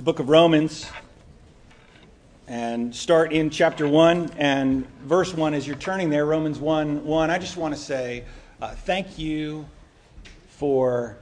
the book of Romans and start in chapter 1 and verse 1 as you're turning there, Romans 1 1. I just want to say uh, thank you for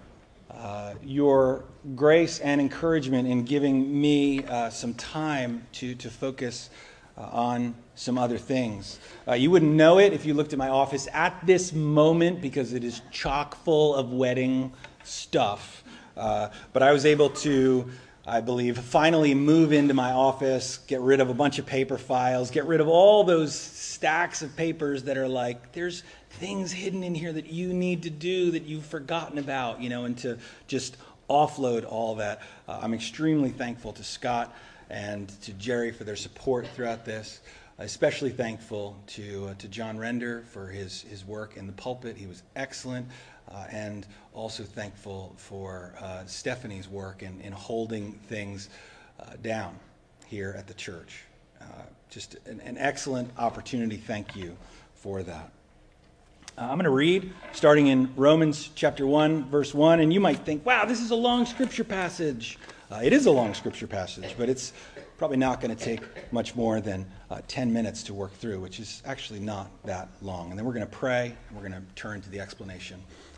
uh, your grace and encouragement in giving me uh, some time to, to focus uh, on some other things. Uh, you wouldn't know it if you looked at my office at this moment because it is chock full of wedding stuff. Uh, but I was able to, I believe, finally move into my office, get rid of a bunch of paper files, get rid of all those stacks of papers that are like, there's things hidden in here that you need to do that you've forgotten about, you know, and to just offload all that. Uh, I'm extremely thankful to Scott and to Jerry for their support throughout this. Especially thankful to, uh, to John Render for his, his work in the pulpit. He was excellent. Uh, and also thankful for uh, Stephanie's work in, in holding things uh, down here at the church. Uh, just an, an, excellent opportunity. Thank you for that. Uh, I'm going to read starting in Romans chapter 1, verse 1. And you might think, wow, this is a long scripture passage. Uh, it is a long scripture passage, but it's probably not going to take much more than uh, 10 minutes to work through, which is actually not that long. And then we're going to pray, and we're going to turn to the explanation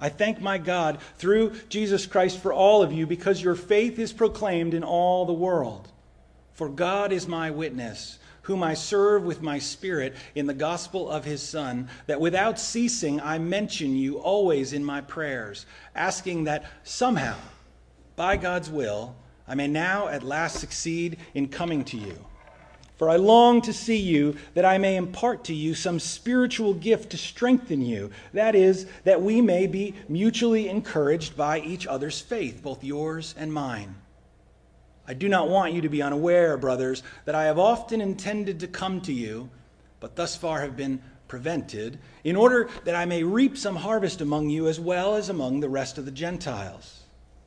I thank my God through Jesus Christ for all of you because your faith is proclaimed in all the world. For God is my witness, whom I serve with my spirit in the gospel of his Son, that without ceasing I mention you always in my prayers, asking that somehow, by God's will, I may now at last succeed in coming to you. For I long to see you, that I may impart to you some spiritual gift to strengthen you. That is, that we may be mutually encouraged by each other's faith, both yours and mine. I do not want you to be unaware, brothers, that I have often intended to come to you, but thus far have been prevented, in order that I may reap some harvest among you as well as among the rest of the Gentiles.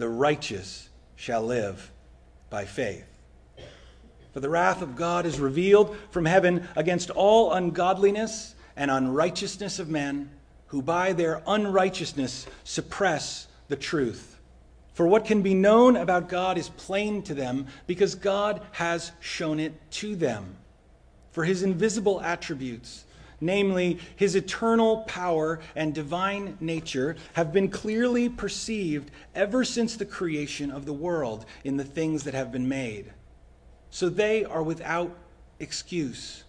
the righteous shall live by faith. For the wrath of God is revealed from heaven against all ungodliness and unrighteousness of men, who by their unrighteousness suppress the truth. For what can be known about God is plain to them, because God has shown it to them. For his invisible attributes, namely his eternal power and divine nature, have been clearly perceived ever since the creation of the world in the things that have been made. So they are without excuse.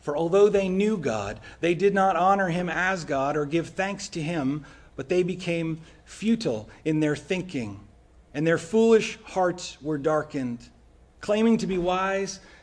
For although they knew God, they did not honor him as God or give thanks to him, but they became futile in their thinking, and their foolish hearts were darkened. Claiming to be wise,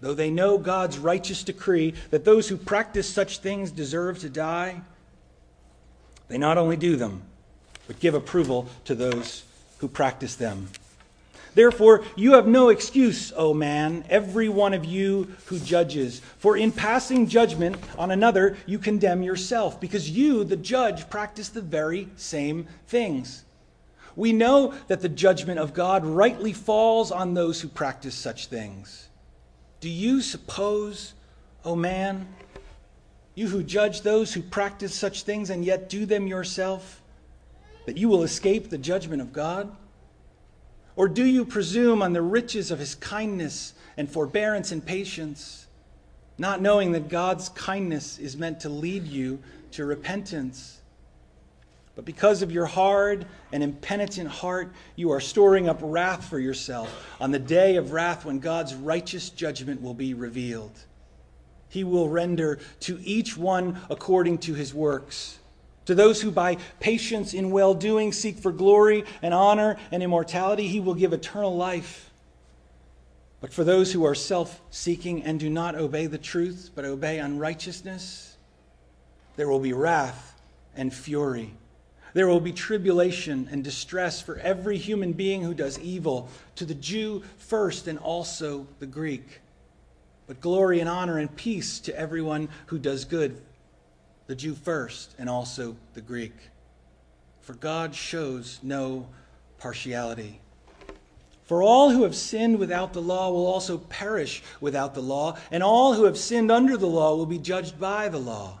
though they know God's righteous decree that those who practice such things deserve to die, they not only do them, but give approval to those who practice them. Therefore, you have no excuse, O man, every one of you who judges. For in passing judgment on another, you condemn yourself, because you, the judge, practice the very same things. We know that the judgment of God rightly falls on those who practice such things. Do you suppose, O oh man, you who judge those who practice such things and yet do them yourself, that you will escape the judgment of God? Or do you presume on the riches of his kindness and forbearance and patience, not knowing that God's kindness is meant to lead you to repentance? But because of your hard and impenitent heart, you are storing up wrath for yourself on the day of wrath when God's righteous judgment will be revealed. He will render to each one according to his works. To those who by patience in well doing seek for glory and honor and immortality, he will give eternal life. But for those who are self seeking and do not obey the truth, but obey unrighteousness, there will be wrath and fury there will be tribulation and distress for every human being who does evil, to the Jew first and also the Greek. But glory and honor and peace to everyone who does good, the Jew first and also the Greek. For God shows no partiality. For all who have sinned without the law will also perish without the law, and all who have sinned under the law will be judged by the law.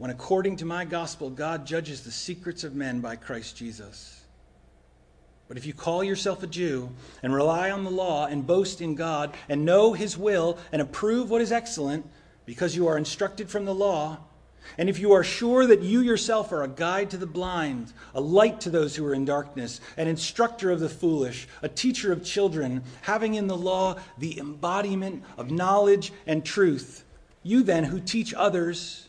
when according to my gospel, God judges the secrets of men by Christ Jesus. But if you call yourself a Jew and rely on the law and boast in God and know his will and approve what is excellent because you are instructed from the law, and if you are sure that you yourself are a guide to the blind, a light to those who are in darkness, an instructor of the foolish, a teacher of children, having in the law the embodiment of knowledge and truth, you then who teach others,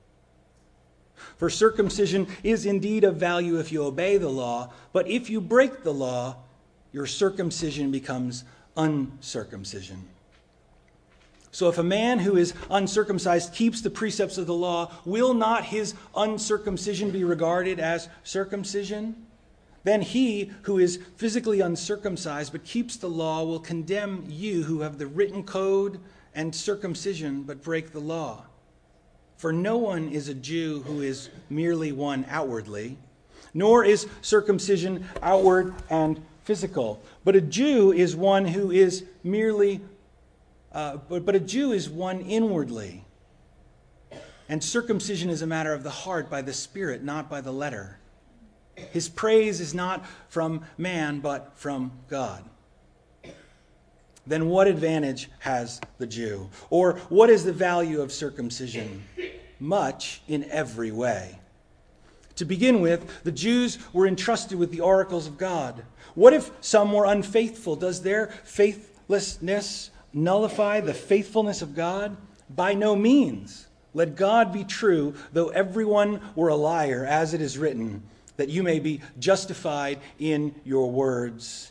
For circumcision is indeed of value if you obey the law, but if you break the law, your circumcision becomes uncircumcision. So if a man who is uncircumcised keeps the precepts of the law, will not his uncircumcision be regarded as circumcision? Then he who is physically uncircumcised but keeps the law will condemn you who have the written code and circumcision but break the law. For no one is a Jew who is merely one outwardly, nor is circumcision outward and physical. But a Jew is one who is merely, uh, but, but a Jew is one inwardly. And circumcision is a matter of the heart by the Spirit, not by the letter. His praise is not from man, but from God. Then what advantage has the Jew? Or what is the value of circumcision? Much in every way. To begin with, the Jews were entrusted with the oracles of God. What if some were unfaithful? Does their faithlessness nullify the faithfulness of God? By no means. Let God be true, though everyone were a liar, as it is written, that you may be justified in your words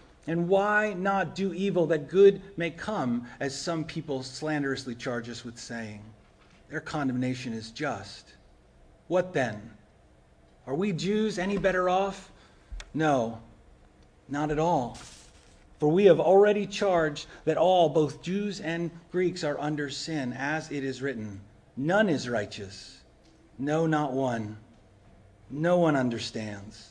And why not do evil that good may come, as some people slanderously charge us with saying? Their condemnation is just. What then? Are we Jews any better off? No, not at all. For we have already charged that all, both Jews and Greeks, are under sin, as it is written None is righteous, no, not one. No one understands.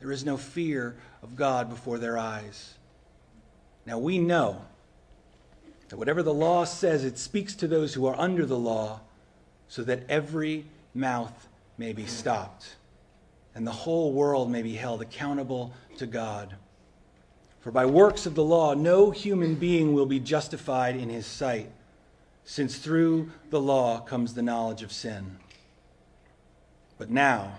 There is no fear of God before their eyes. Now we know that whatever the law says, it speaks to those who are under the law, so that every mouth may be stopped, and the whole world may be held accountable to God. For by works of the law, no human being will be justified in his sight, since through the law comes the knowledge of sin. But now,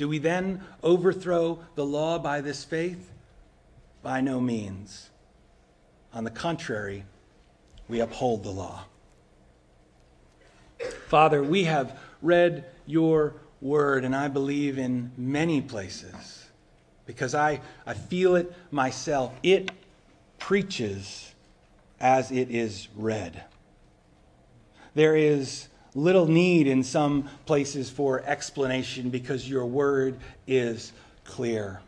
Do we then overthrow the law by this faith? By no means. On the contrary, we uphold the law. Father, we have read your word, and I believe in many places because I, I feel it myself. It preaches as it is read. There is little need in some places for explanation because your word is clear.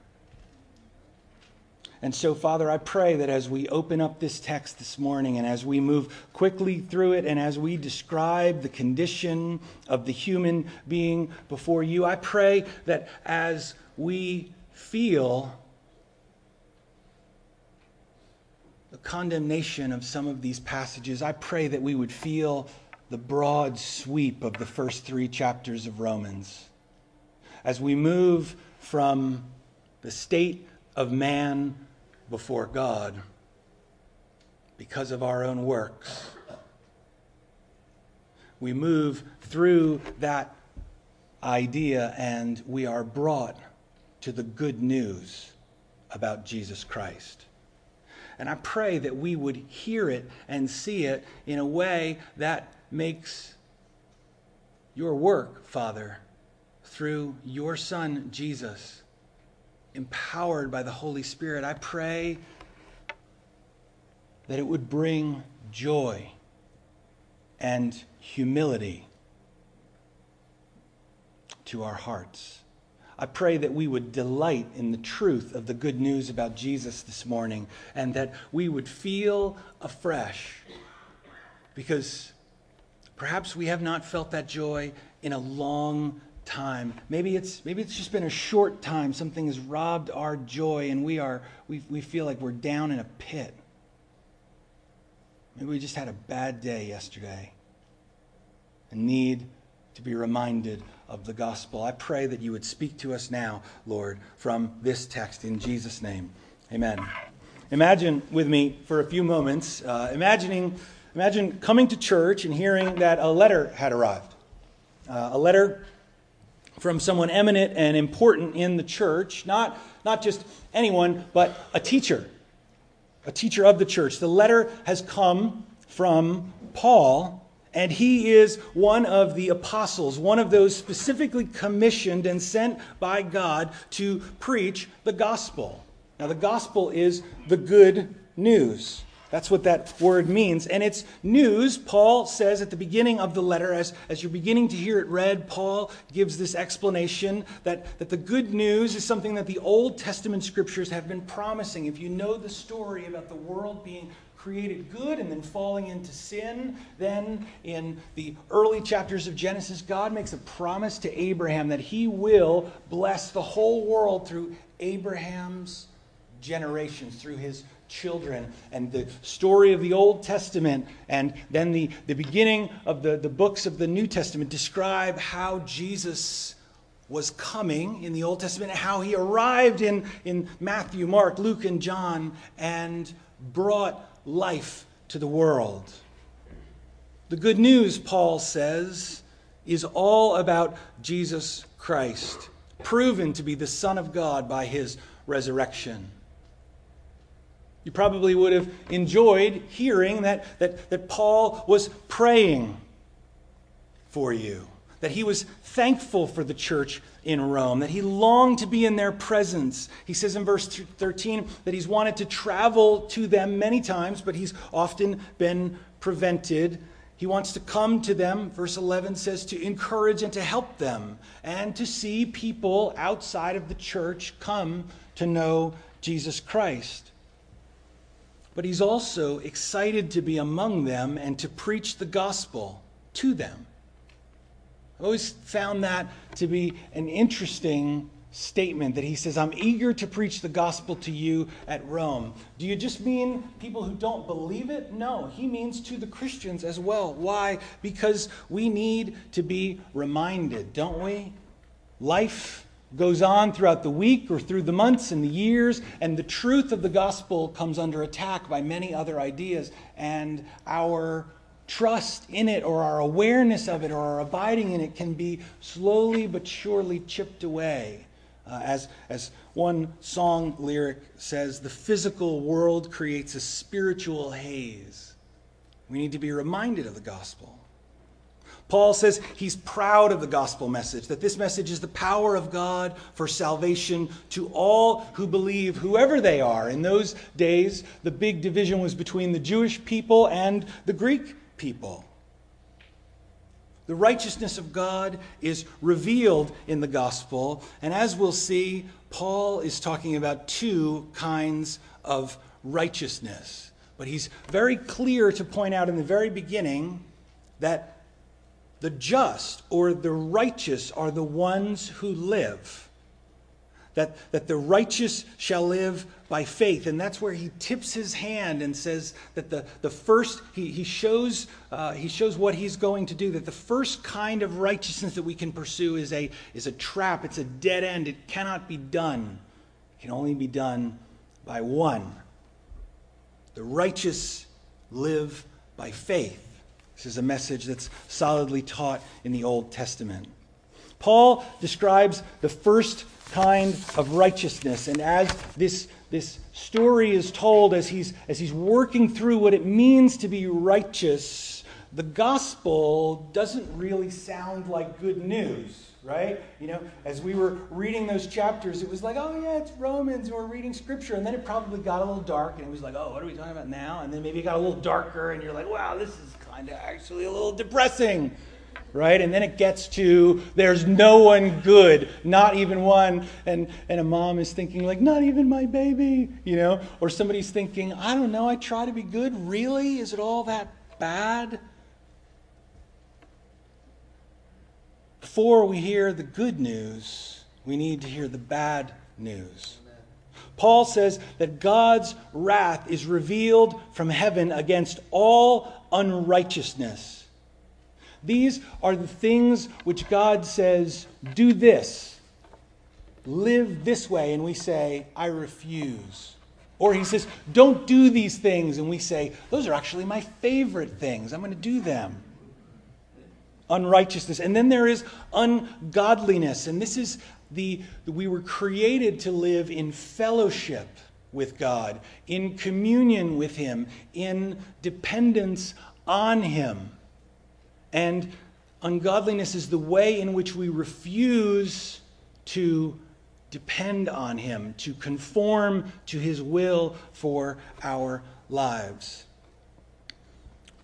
And so, Father, I pray that as we open up this text this morning and as we move quickly through it and as we describe the condition of the human being before you, I pray that as we feel the condemnation of some of these passages, I pray that we would feel the broad sweep of the first three chapters of Romans. As we move from the state of man before God because of our own works we move through that idea and we are brought to the good news about Jesus Christ. And I pray that we would hear it and see it in a way that makes your work, Father, through your Son, Jesus, empowered by the Holy Spirit. I pray that it would bring joy and humility to our hearts. I pray that we would delight in the truth of the good news about Jesus this morning and that we would feel afresh because perhaps we have not felt that joy in a long time. Maybe it's, maybe it's just been a short time. Something has robbed our joy and we, are, we, we feel like we're down in a pit. Maybe we just had a bad day yesterday and need to be reminded of the gospel. I pray that you would speak to us now, Lord, from this text in Jesus' name. Amen. Imagine with me for a few moments, uh, imagining, imagine coming to church and hearing that a letter had arrived. Uh, a letter from someone eminent and important in the church, not, not just anyone, but a teacher a teacher of the church. The letter has come from Paul, and he is one of the apostles, one of those specifically commissioned and sent by God to preach the gospel. Now, the gospel is the good news. That's what that word means. And it's news, Paul says at the beginning of the letter, as, as you're beginning to hear it read, Paul gives this explanation that, that the good news is something that the Old Testament scriptures have been promising. If you know the story about the world being created good and then falling into sin, then in the early chapters of Genesis, God makes a promise to Abraham that he will bless the whole world through Abraham's generations, through his children. And the story of the Old Testament and then the, the beginning of the, the books of the New Testament describe how Jesus was coming in the Old Testament, and how he arrived in, in Matthew, Mark, Luke, and John and brought life to the world. The good news, Paul says, is all about Jesus Christ, proven to be the Son of God by his resurrection. You probably would have enjoyed hearing that, that, that Paul was praying for you, that he was thankful for the church in Rome, that he longed to be in their presence. He says in verse 13 that he's wanted to travel to them many times, but he's often been prevented. He wants to come to them, verse 11 says, to encourage and to help them, and to see people outside of the church come to know Jesus Christ but he's also excited to be among them and to preach the gospel to them. I've always found that to be an interesting statement that he says, I'm eager to preach the gospel to you at Rome. Do you just mean people who don't believe it? No, he means to the Christians as well. Why? Because we need to be reminded, don't we? Life goes on throughout the week or through the months and the years, and the truth of the gospel comes under attack by many other ideas, and our trust in it or our awareness of it or our abiding in it can be slowly but surely chipped away. Uh, as, as one song lyric says, the physical world creates a spiritual haze. We need to be reminded of the gospel. Paul says he's proud of the gospel message, that this message is the power of God for salvation to all who believe, whoever they are. In those days, the big division was between the Jewish people and the Greek people. The righteousness of God is revealed in the gospel, and as we'll see, Paul is talking about two kinds of righteousness. But he's very clear to point out in the very beginning that the just or the righteous are the ones who live. That, that the righteous shall live by faith. And that's where he tips his hand and says that the, the first, he, he, shows, uh, he shows what he's going to do, that the first kind of righteousness that we can pursue is a, is a trap, it's a dead end, it cannot be done. It can only be done by one. The righteous live by faith. This is a message that's solidly taught in the Old Testament. Paul describes the first kind of righteousness, and as this, this story is told, as he's, as he's working through what it means to be righteous, the gospel doesn't really sound like good news right? You know, as we were reading those chapters, it was like, oh, yeah, it's Romans, and we're reading scripture. And then it probably got a little dark, and it was like, oh, what are we talking about now? And then maybe it got a little darker, and you're like, wow, this is kind of actually a little depressing, right? And then it gets to, there's no one good, not even one. And, and a mom is thinking, like, not even my baby, you know? Or somebody's thinking, I don't know, I try to be good. Really? Is it all that bad? Before we hear the good news, we need to hear the bad news. Paul says that God's wrath is revealed from heaven against all unrighteousness. These are the things which God says, do this, live this way, and we say, I refuse. Or he says, don't do these things, and we say, those are actually my favorite things. I'm going to do them unrighteousness. And then there is ungodliness. And this is the, we were created to live in fellowship with God, in communion with Him, in dependence on Him. And ungodliness is the way in which we refuse to depend on Him, to conform to His will for our lives.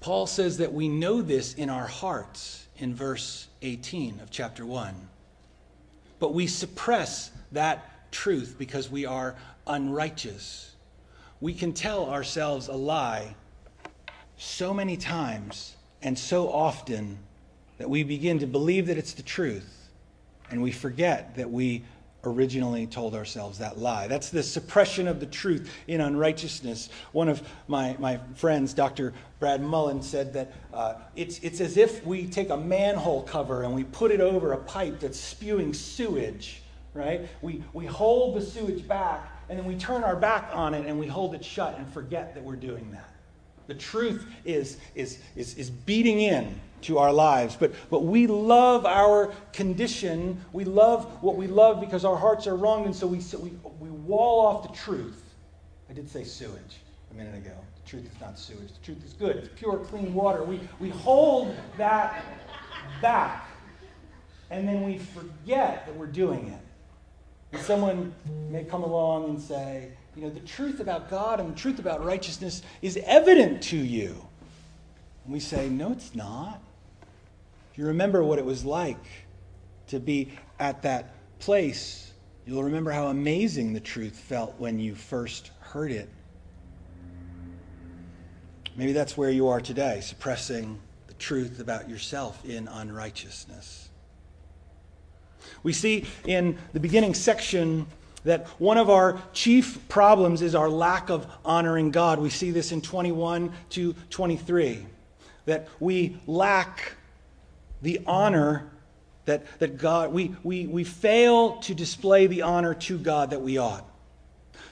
Paul says that we know this in our hearts in verse 18 of chapter 1. But we suppress that truth because we are unrighteous. We can tell ourselves a lie so many times and so often that we begin to believe that it's the truth and we forget that we originally told ourselves that lie. That's the suppression of the truth in unrighteousness. One of my, my friends, Dr. Brad Mullen, said that uh, it's, it's as if we take a manhole cover and we put it over a pipe that's spewing sewage, right? We, we hold the sewage back and then we turn our back on it and we hold it shut and forget that we're doing that. The truth is, is, is, is beating in to our lives. But, but we love our condition. We love what we love because our hearts are wrong, and so we, we, we wall off the truth. I did say sewage a minute ago. The truth is not sewage. The truth is good. It's pure, clean water. We, we hold that back, and then we forget that we're doing it. And someone may come along and say, you know, the truth about God and the truth about righteousness is evident to you. And we say, no, it's not you remember what it was like to be at that place, you'll remember how amazing the truth felt when you first heard it. Maybe that's where you are today, suppressing the truth about yourself in unrighteousness. We see in the beginning section that one of our chief problems is our lack of honoring God. We see this in 21 to 23, that we lack the honor that, that God, we, we, we fail to display the honor to God that we ought.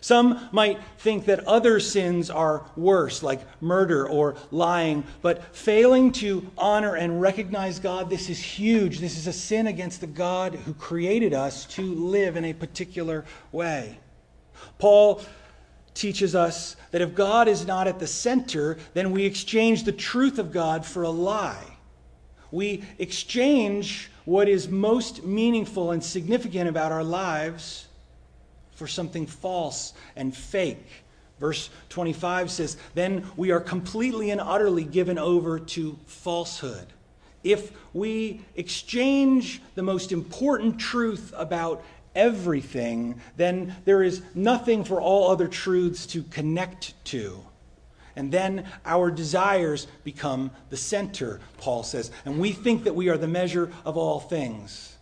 Some might think that other sins are worse, like murder or lying, but failing to honor and recognize God, this is huge. This is a sin against the God who created us to live in a particular way. Paul teaches us that if God is not at the center, then we exchange the truth of God for a lie. We exchange what is most meaningful and significant about our lives for something false and fake. Verse 25 says, Then we are completely and utterly given over to falsehood. If we exchange the most important truth about everything, then there is nothing for all other truths to connect to. And then our desires become the center, Paul says. And we think that we are the measure of all things.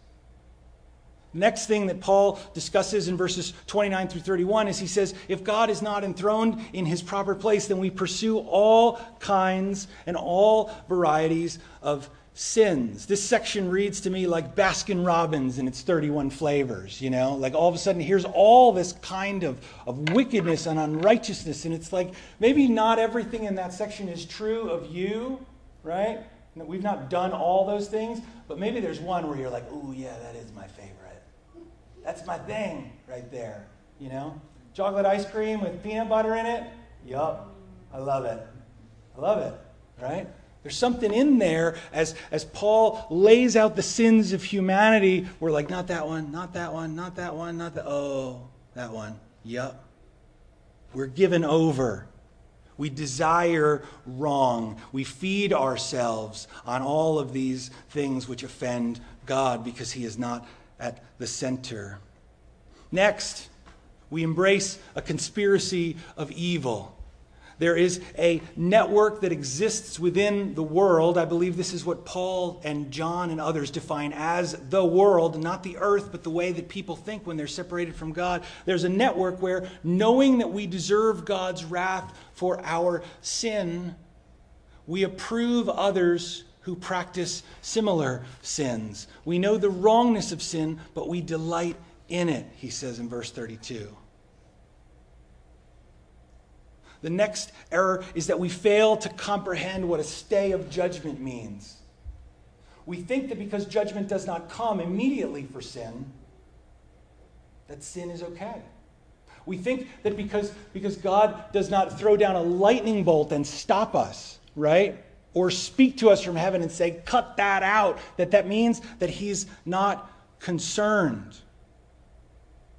Next thing that Paul discusses in verses 29 through 31 is he says, if God is not enthroned in his proper place, then we pursue all kinds and all varieties of sins. This section reads to me like Baskin Robbins and its 31 flavors, you know? Like all of a sudden, here's all this kind of, of wickedness and unrighteousness. And it's like maybe not everything in that section is true of you, right? We've not done all those things, but maybe there's one where you're like, "Ooh, yeah, that is my favorite. That's my thing right there." You know, chocolate ice cream with peanut butter in it. Yup, I love it. I love it. Right? There's something in there as, as Paul lays out the sins of humanity. We're like, not that one, not that one, not that one, not that. Oh, that one. Yup. We're given over. We desire wrong. We feed ourselves on all of these things which offend God because He is not at the center. Next, we embrace a conspiracy of evil. There is a network that exists within the world. I believe this is what Paul and John and others define as the world, not the earth, but the way that people think when they're separated from God. There's a network where, knowing that we deserve God's wrath for our sin, we approve others who practice similar sins. We know the wrongness of sin, but we delight in it, he says in verse 32. The next error is that we fail to comprehend what a stay of judgment means. We think that because judgment does not come immediately for sin, that sin is okay. We think that because, because God does not throw down a lightning bolt and stop us, right? Or speak to us from heaven and say, cut that out, that that means that He's not concerned.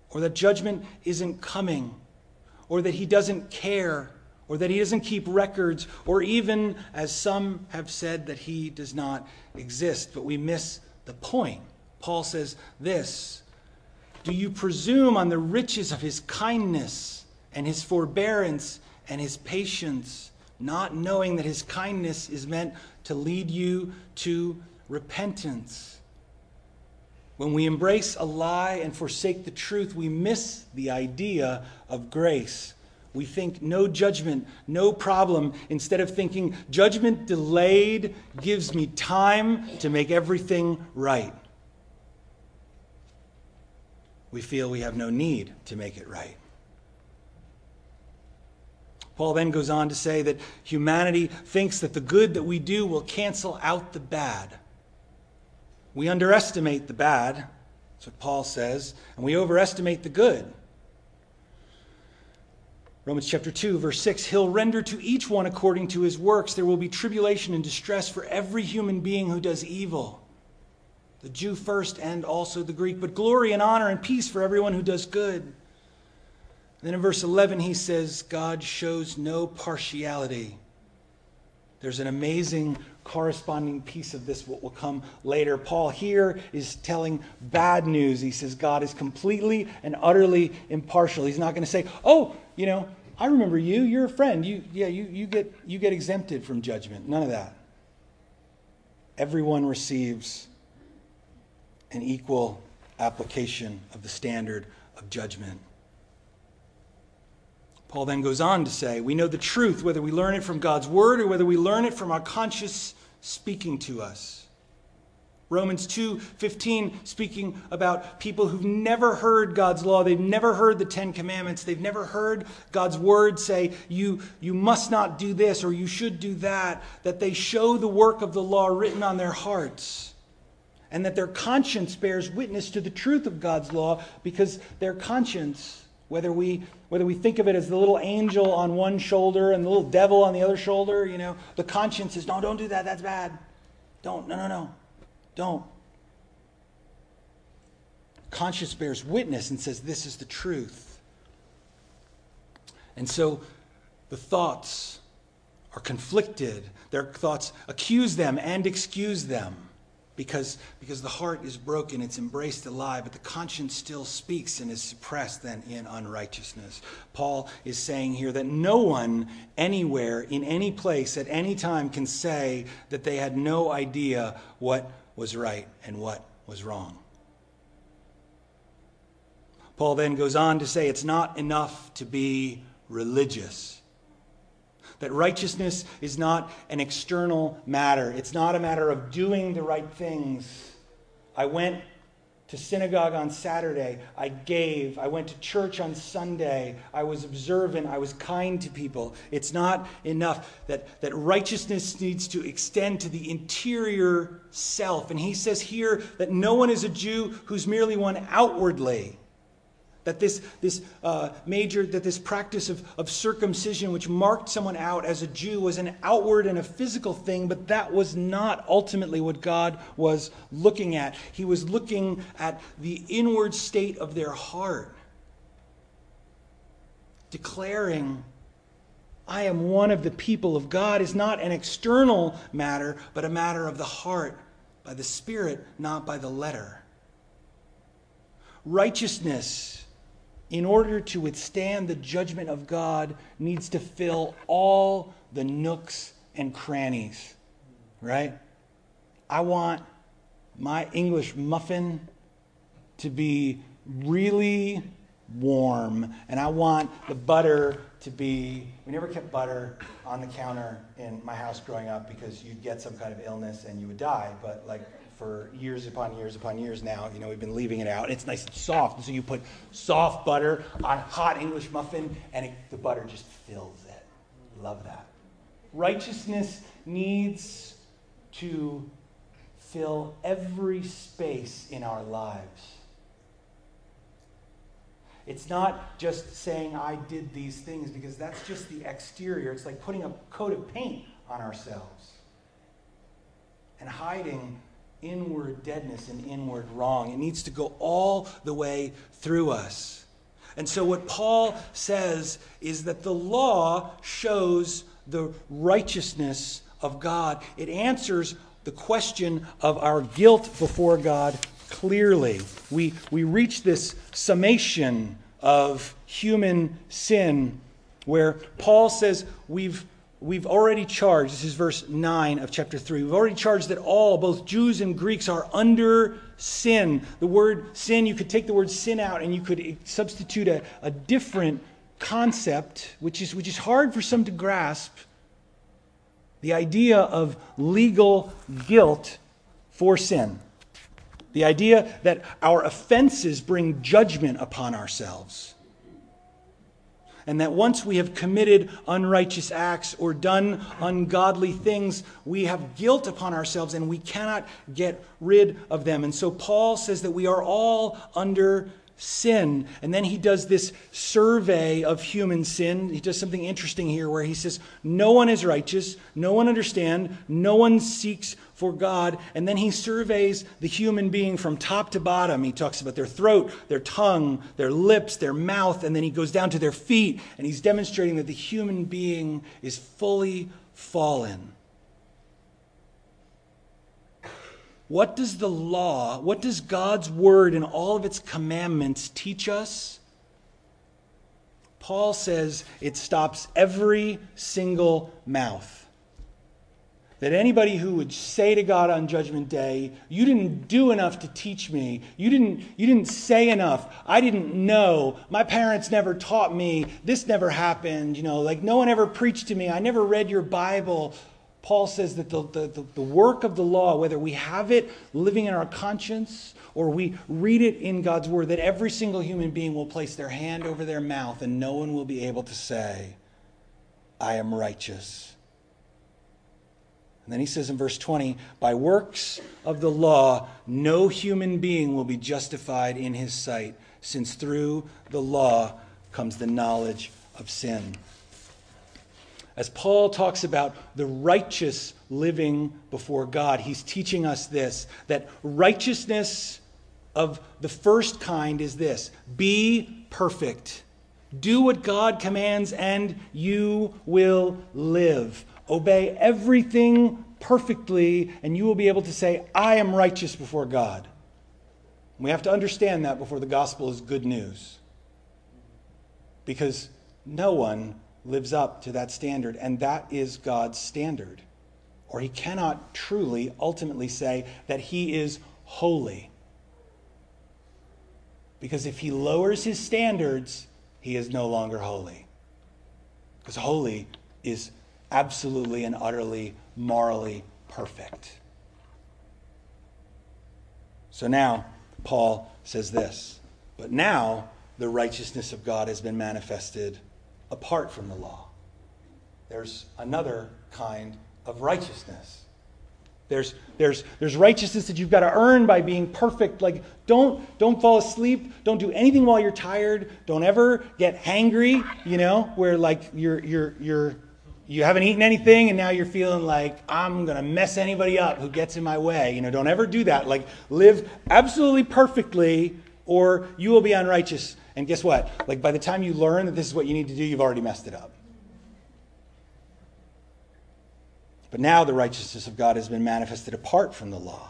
Or that judgment isn't coming. Or that He doesn't care or that he doesn't keep records, or even, as some have said, that he does not exist. But we miss the point. Paul says this Do you presume on the riches of his kindness and his forbearance and his patience, not knowing that his kindness is meant to lead you to repentance? When we embrace a lie and forsake the truth, we miss the idea of grace. We think no judgment, no problem, instead of thinking judgment delayed gives me time to make everything right. We feel we have no need to make it right. Paul then goes on to say that humanity thinks that the good that we do will cancel out the bad. We underestimate the bad, that's what Paul says, and we overestimate the good. Romans chapter 2, verse 6 He'll render to each one according to his works. There will be tribulation and distress for every human being who does evil, the Jew first and also the Greek, but glory and honor and peace for everyone who does good. And then in verse 11, he says, God shows no partiality. There's an amazing corresponding piece of this, what will come later. Paul here is telling bad news. He says God is completely and utterly impartial. He's not going to say, oh, you know, I remember you, you're a friend. You, yeah, you, you, get, you get exempted from judgment. None of that. Everyone receives an equal application of the standard of judgment. Paul then goes on to say, We know the truth, whether we learn it from God's word or whether we learn it from our conscience speaking to us. Romans 2:15 speaking about people who've never heard God's law, they've never heard the 10 commandments, they've never heard God's word say you you must not do this or you should do that, that they show the work of the law written on their hearts. And that their conscience bears witness to the truth of God's law because their conscience whether we whether we think of it as the little angel on one shoulder and the little devil on the other shoulder, you know, the conscience says, "No, don't do that. That's bad. Don't. No, no, no. Don't. Conscience bears witness and says, This is the truth. And so the thoughts are conflicted. Their thoughts accuse them and excuse them because, because the heart is broken, it's embraced a lie, but the conscience still speaks and is suppressed then in unrighteousness. Paul is saying here that no one anywhere, in any place, at any time can say that they had no idea what was right and what was wrong. Paul then goes on to say it's not enough to be religious. That righteousness is not an external matter. It's not a matter of doing the right things. I went to synagogue on Saturday. I gave. I went to church on Sunday. I was observant. I was kind to people. It's not enough that, that righteousness needs to extend to the interior self. And he says here that no one is a Jew who's merely one outwardly that this, this uh, major, that this practice of, of circumcision, which marked someone out as a Jew, was an outward and a physical thing, but that was not ultimately what God was looking at. He was looking at the inward state of their heart, declaring, I am one of the people of God, is not an external matter, but a matter of the heart, by the Spirit, not by the letter. Righteousness in order to withstand the judgment of God, needs to fill all the nooks and crannies, right? I want my English muffin to be really warm, and I want the butter to be. We never kept butter on the counter in my house growing up because you'd get some kind of illness and you would die, but like for years upon years upon years now. You know, we've been leaving it out. It's nice and soft. So you put soft butter on hot English muffin, and it, the butter just fills it. Love that. Righteousness needs to fill every space in our lives. It's not just saying, I did these things, because that's just the exterior. It's like putting a coat of paint on ourselves and hiding inward deadness and inward wrong. It needs to go all the way through us. And so, what Paul says is that the law shows the righteousness of God, it answers the question of our guilt before God clearly. We, we reach this summation of human sin where Paul says we've we've already charged, this is verse 9 of chapter 3, we've already charged that all, both Jews and Greeks, are under sin. The word sin, you could take the word sin out and you could substitute a, a different concept, which is, which is hard for some to grasp the idea of legal guilt for sin. The idea that our offenses bring judgment upon ourselves and that once we have committed unrighteous acts or done ungodly things, we have guilt upon ourselves and we cannot get rid of them. And so Paul says that we are all under sin. And then he does this survey of human sin. He does something interesting here where he says, No one is righteous, no one understands, no one seeks for God. And then he surveys the human being from top to bottom. He talks about their throat, their tongue, their lips, their mouth, and then he goes down to their feet. And he's demonstrating that the human being is fully fallen. What does the law, what does God's word and all of its commandments teach us? Paul says it stops every single mouth. That anybody who would say to God on Judgment Day, You didn't do enough to teach me. You didn't, you didn't say enough. I didn't know. My parents never taught me. This never happened. You know, like no one ever preached to me. I never read your Bible. Paul says that the, the, the, work of the law, whether we have it living in our conscience or we read it in God's word, that every single human being will place their hand over their mouth and no one will be able to say, I am righteous. And then he says in verse 20, by works of the law, no human being will be justified in his sight, since through the law comes the knowledge of sin as Paul talks about the righteous living before God, he's teaching us this that righteousness of the first kind is this be perfect. Do what God commands, and you will live. Obey everything perfectly, and you will be able to say, I am righteous before God. We have to understand that before the gospel is good news. Because no one lives up to that standard, and that is God's standard. Or he cannot truly, ultimately say that he is holy. Because if he lowers his standards, he is no longer holy. Because holy is absolutely and utterly morally perfect. So now, Paul says this But now the righteousness of God has been manifested apart from the law. There's another kind of righteousness. There's, there's, there's righteousness that you've got to earn by being perfect. Like, don't, don't fall asleep. Don't do anything while you're tired. Don't ever get hangry, you know, where like you're, you're, you're, you haven't eaten anything and now you're feeling like I'm going to mess anybody up who gets in my way. You know, don't ever do that. Like, live absolutely perfectly or you will be unrighteous. And guess what? Like, by the time you learn that this is what you need to do, you've already messed it up. But now the righteousness of God has been manifested apart from the law.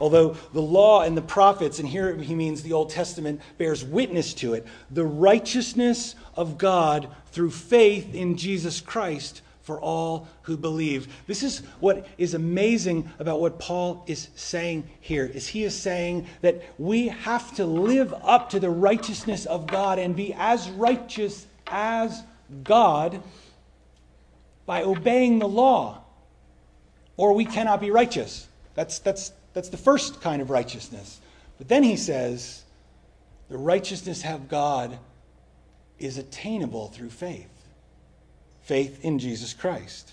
Although the law and the prophets, and here he means the Old Testament, bears witness to it, the righteousness of God through faith in Jesus Christ for all who believe. This is what is amazing about what Paul is saying here is he is saying that we have to live up to the righteousness of God and be as righteous as God by obeying the law, or we cannot be righteous. That's, that's, that's the first kind of righteousness. But then he says, the righteousness of God is attainable through faith faith in Jesus Christ.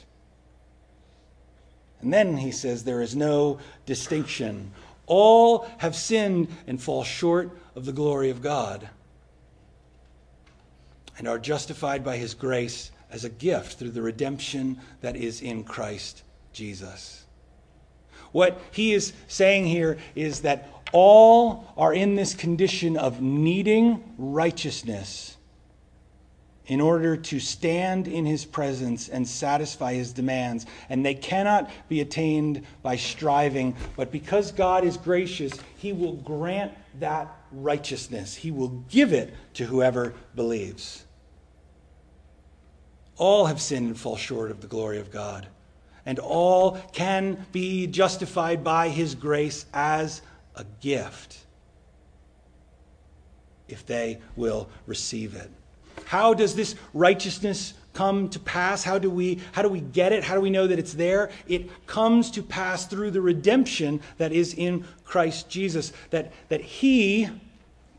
And then he says, there is no distinction. All have sinned and fall short of the glory of God and are justified by his grace as a gift through the redemption that is in Christ Jesus. What he is saying here is that all are in this condition of needing righteousness in order to stand in his presence and satisfy his demands. And they cannot be attained by striving, but because God is gracious, he will grant that righteousness. He will give it to whoever believes. All have sinned and fall short of the glory of God. And all can be justified by his grace as a gift if they will receive it. How does this righteousness come to pass? How do we how do we get it? How do we know that it's there? It comes to pass through the redemption that is in Christ Jesus. That that he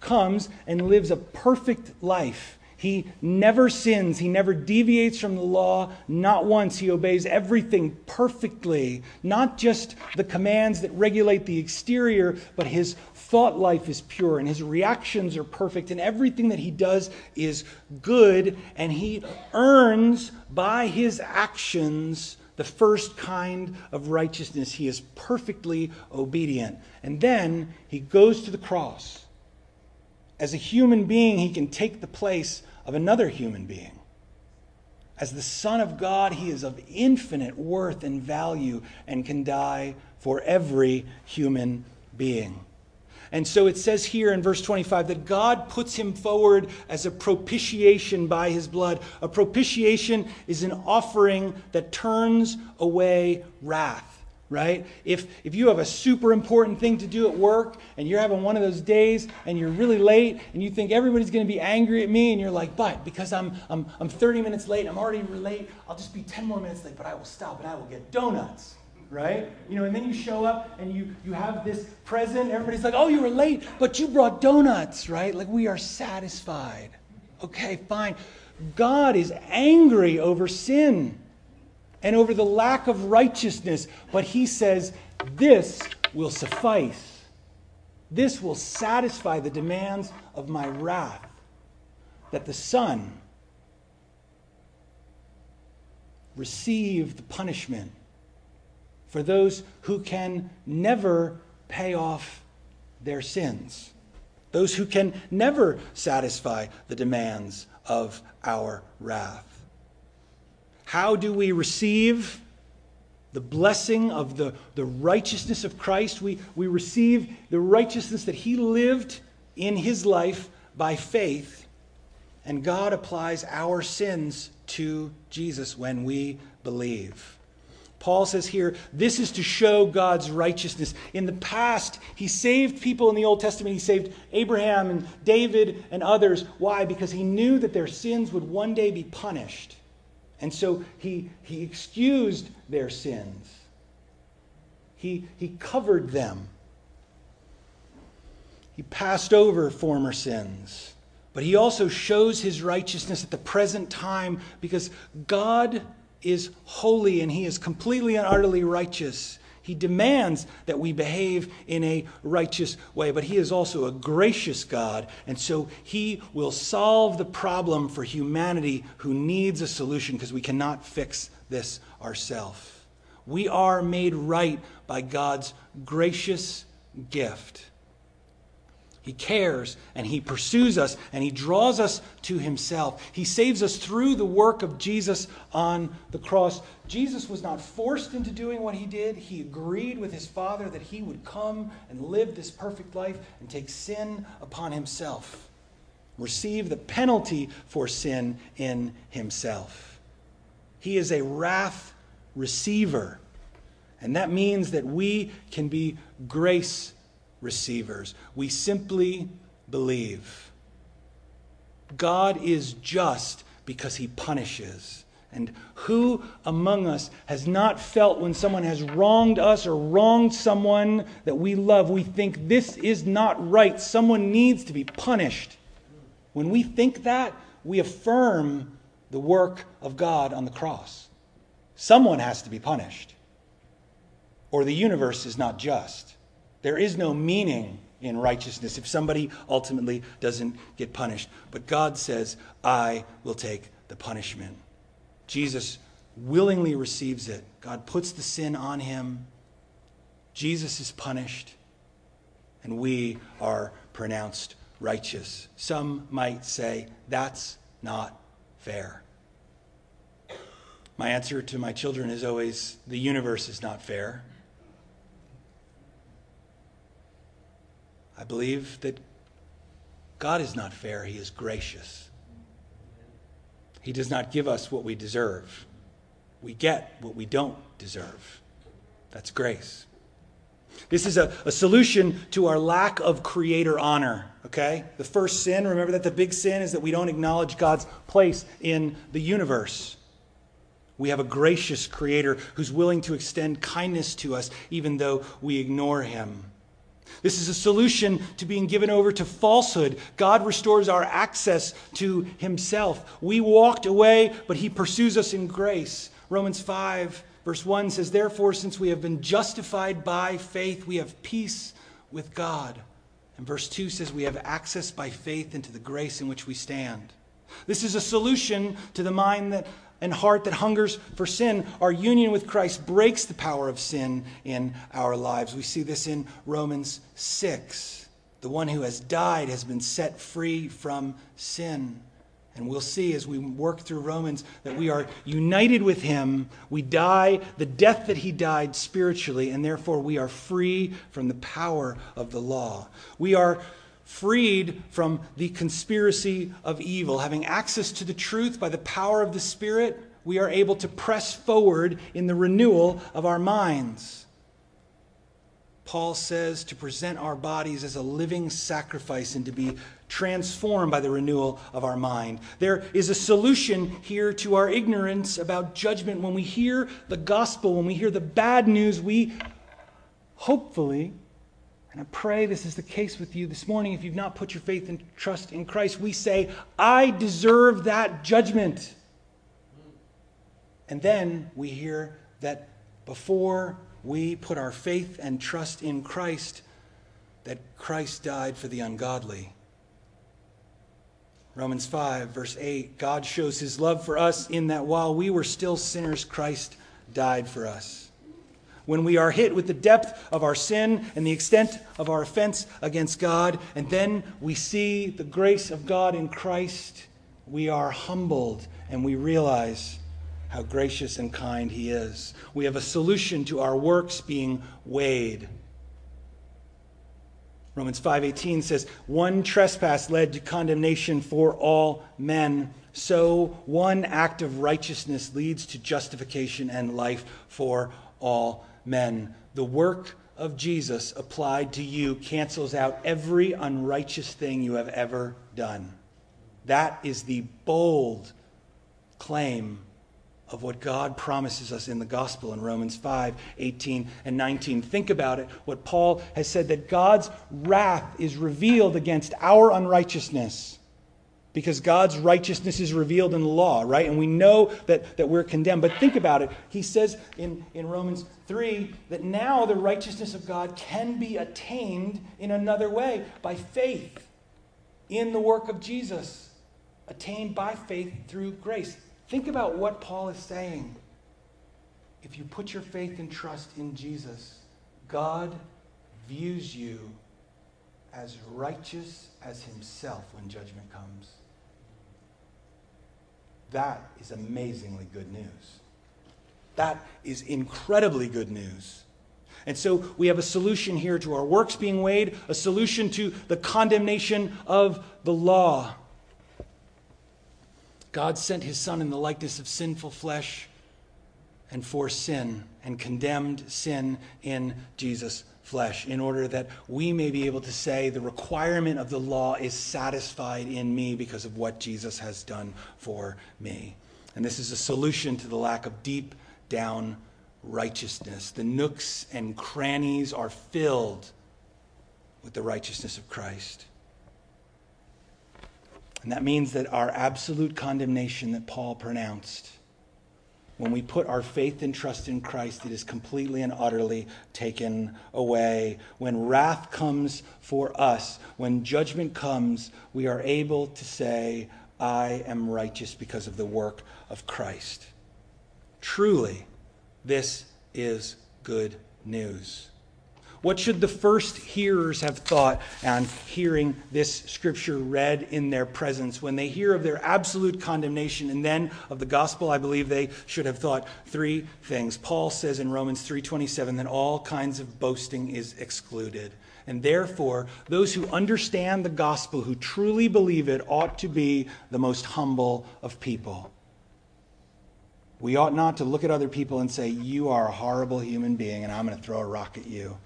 comes and lives a perfect life he never sins. He never deviates from the law. Not once. He obeys everything perfectly. Not just the commands that regulate the exterior, but his thought life is pure and his reactions are perfect and everything that he does is good. And he earns by his actions the first kind of righteousness. He is perfectly obedient. And then he goes to the cross as a human being, he can take the place of another human being. As the Son of God, he is of infinite worth and value and can die for every human being. And so it says here in verse 25 that God puts him forward as a propitiation by his blood. A propitiation is an offering that turns away wrath right? If, if you have a super important thing to do at work and you're having one of those days and you're really late and you think everybody's going to be angry at me and you're like, but because I'm, I'm, I'm 30 minutes late, I'm already late, I'll just be 10 more minutes late, but I will stop and I will get donuts. Right? You know, and then you show up and you, you have this present. Everybody's like, oh, you were late, but you brought donuts, right? Like, we are satisfied. Okay, fine. God is angry over sin and over the lack of righteousness. But he says, This will suffice. This will satisfy the demands of my wrath. That the Son receive the punishment for those who can never pay off their sins, those who can never satisfy the demands of our wrath. How do we receive the blessing of the, the righteousness of Christ? We, we receive the righteousness that He lived in His life by faith, and God applies our sins to Jesus when we believe. Paul says here, this is to show God's righteousness. In the past, he saved people in the Old Testament. He saved Abraham and David and others. Why? Because he knew that their sins would one day be punished. And so he, he excused their sins, he, he covered them. He passed over former sins. But he also shows his righteousness at the present time because God is holy and he is completely and utterly righteous. He demands that we behave in a righteous way, but He is also a gracious God, and so He will solve the problem for humanity who needs a solution because we cannot fix this ourselves. We are made right by God's gracious gift. He cares and He pursues us and He draws us to Himself. He saves us through the work of Jesus on the cross. Jesus was not forced into doing what He did. He agreed with His Father that He would come and live this perfect life and take sin upon Himself, receive the penalty for sin in Himself. He is a wrath receiver. And that means that we can be grace receivers. We simply believe. God is just because he punishes. And who among us has not felt when someone has wronged us or wronged someone that we love, we think this is not right. Someone needs to be punished. When we think that, we affirm the work of God on the cross. Someone has to be punished, or the universe is not just. There is no meaning in righteousness if somebody ultimately doesn't get punished. But God says, I will take the punishment. Jesus willingly receives it. God puts the sin on him. Jesus is punished, and we are pronounced righteous. Some might say, that's not fair. My answer to my children is always, the universe is not fair. I believe that God is not fair, He is gracious. He does not give us what we deserve. We get what we don't deserve. That's grace. This is a, a solution to our lack of creator honor, okay? The first sin, remember that the big sin is that we don't acknowledge God's place in the universe. We have a gracious creator who's willing to extend kindness to us even though we ignore him. This is a solution to being given over to falsehood. God restores our access to Himself. We walked away, but He pursues us in grace. Romans 5, verse 1 says, Therefore, since we have been justified by faith, we have peace with God. And verse 2 says, We have access by faith into the grace in which we stand. This is a solution to the mind that and heart that hungers for sin, our union with Christ breaks the power of sin in our lives. We see this in Romans 6. The one who has died has been set free from sin. And we'll see as we work through Romans that we are united with him. We die the death that he died spiritually, and therefore we are free from the power of the law. We are freed from the conspiracy of evil. Having access to the truth by the power of the Spirit, we are able to press forward in the renewal of our minds. Paul says to present our bodies as a living sacrifice and to be transformed by the renewal of our mind. There is a solution here to our ignorance about judgment. When we hear the gospel, when we hear the bad news, we hopefully and I pray this is the case with you this morning. If you've not put your faith and trust in Christ, we say, I deserve that judgment. And then we hear that before we put our faith and trust in Christ, that Christ died for the ungodly. Romans 5, verse 8 God shows his love for us in that while we were still sinners, Christ died for us when we are hit with the depth of our sin and the extent of our offense against God, and then we see the grace of God in Christ, we are humbled and we realize how gracious and kind He is. We have a solution to our works being weighed. Romans 5:18 says, "One trespass led to condemnation for all men, so one act of righteousness leads to justification and life for all men. The work of Jesus applied to you cancels out every unrighteous thing you have ever done. That is the bold claim of what God promises us in the gospel in Romans 5 18 and 19. Think about it. What Paul has said that God's wrath is revealed against our unrighteousness because God's righteousness is revealed in the law, right? And we know that, that we're condemned. But think about it. He says in, in Romans 3 that now the righteousness of God can be attained in another way by faith in the work of Jesus, attained by faith through grace. Think about what Paul is saying. If you put your faith and trust in Jesus, God views you as righteous as himself when judgment comes. That is amazingly good news. That is incredibly good news. And so we have a solution here to our works being weighed, a solution to the condemnation of the law. God sent his Son in the likeness of sinful flesh and for sin, and condemned sin in Jesus' flesh, in order that we may be able to say, the requirement of the law is satisfied in me because of what Jesus has done for me. And this is a solution to the lack of deep down righteousness. The nooks and crannies are filled with the righteousness of Christ. And that means that our absolute condemnation that Paul pronounced, when we put our faith and trust in Christ, it is completely and utterly taken away. When wrath comes for us, when judgment comes, we are able to say, I am righteous because of the work of Christ. Truly, this is good news. What should the first hearers have thought on hearing this scripture read in their presence? When they hear of their absolute condemnation and then of the gospel, I believe they should have thought three things. Paul says in Romans 3:27 that all kinds of boasting is excluded. And therefore, those who understand the gospel, who truly believe it, ought to be the most humble of people. We ought not to look at other people and say, You are a horrible human being, and I'm going to throw a rock at you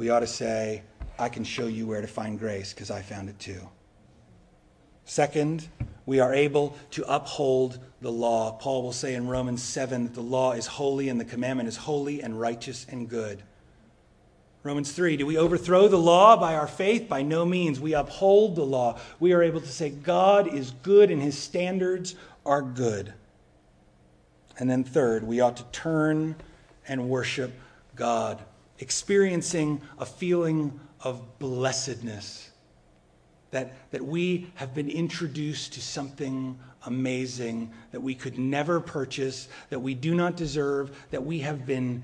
we ought to say, I can show you where to find grace because I found it too. Second, we are able to uphold the law. Paul will say in Romans 7 that the law is holy and the commandment is holy and righteous and good. Romans 3, do we overthrow the law by our faith? By no means. We uphold the law. We are able to say God is good and his standards are good. And then, third, we ought to turn and worship God experiencing a feeling of blessedness. That, that we have been introduced to something amazing that we could never purchase, that we do not deserve, that we have been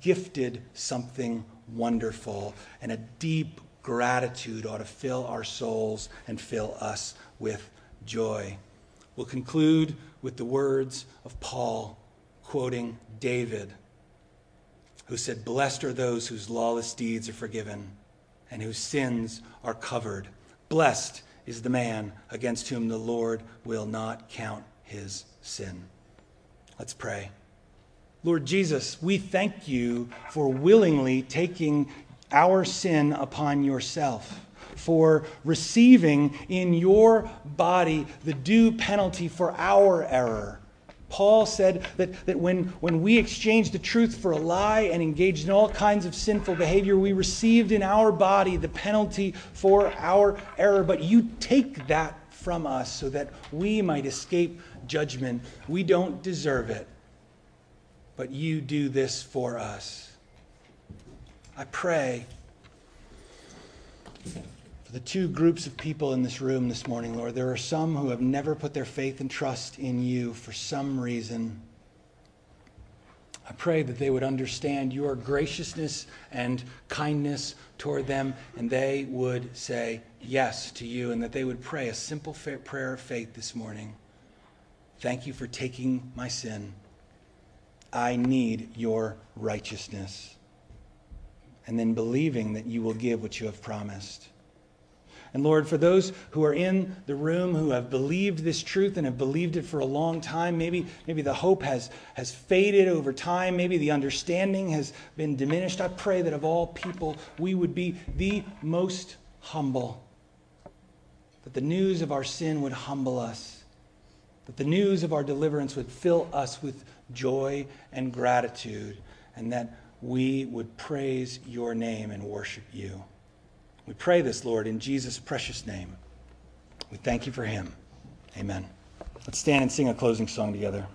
gifted something wonderful. And a deep gratitude ought to fill our souls and fill us with joy. We'll conclude with the words of Paul quoting David who said, Blessed are those whose lawless deeds are forgiven and whose sins are covered. Blessed is the man against whom the Lord will not count his sin. Let's pray. Lord Jesus, we thank you for willingly taking our sin upon yourself, for receiving in your body the due penalty for our error Paul said that, that when, when we exchanged the truth for a lie and engaged in all kinds of sinful behavior, we received in our body the penalty for our error. But you take that from us so that we might escape judgment. We don't deserve it, but you do this for us. I pray the two groups of people in this room this morning, Lord. There are some who have never put their faith and trust in you for some reason. I pray that they would understand your graciousness and kindness toward them, and they would say yes to you, and that they would pray a simple prayer of faith this morning. Thank you for taking my sin. I need your righteousness. And then believing that you will give what you have promised. And Lord, for those who are in the room who have believed this truth and have believed it for a long time, maybe, maybe the hope has, has faded over time, maybe the understanding has been diminished. I pray that of all people, we would be the most humble, that the news of our sin would humble us, that the news of our deliverance would fill us with joy and gratitude, and that we would praise your name and worship you. We pray this, Lord, in Jesus' precious name. We thank you for him. Amen. Let's stand and sing a closing song together.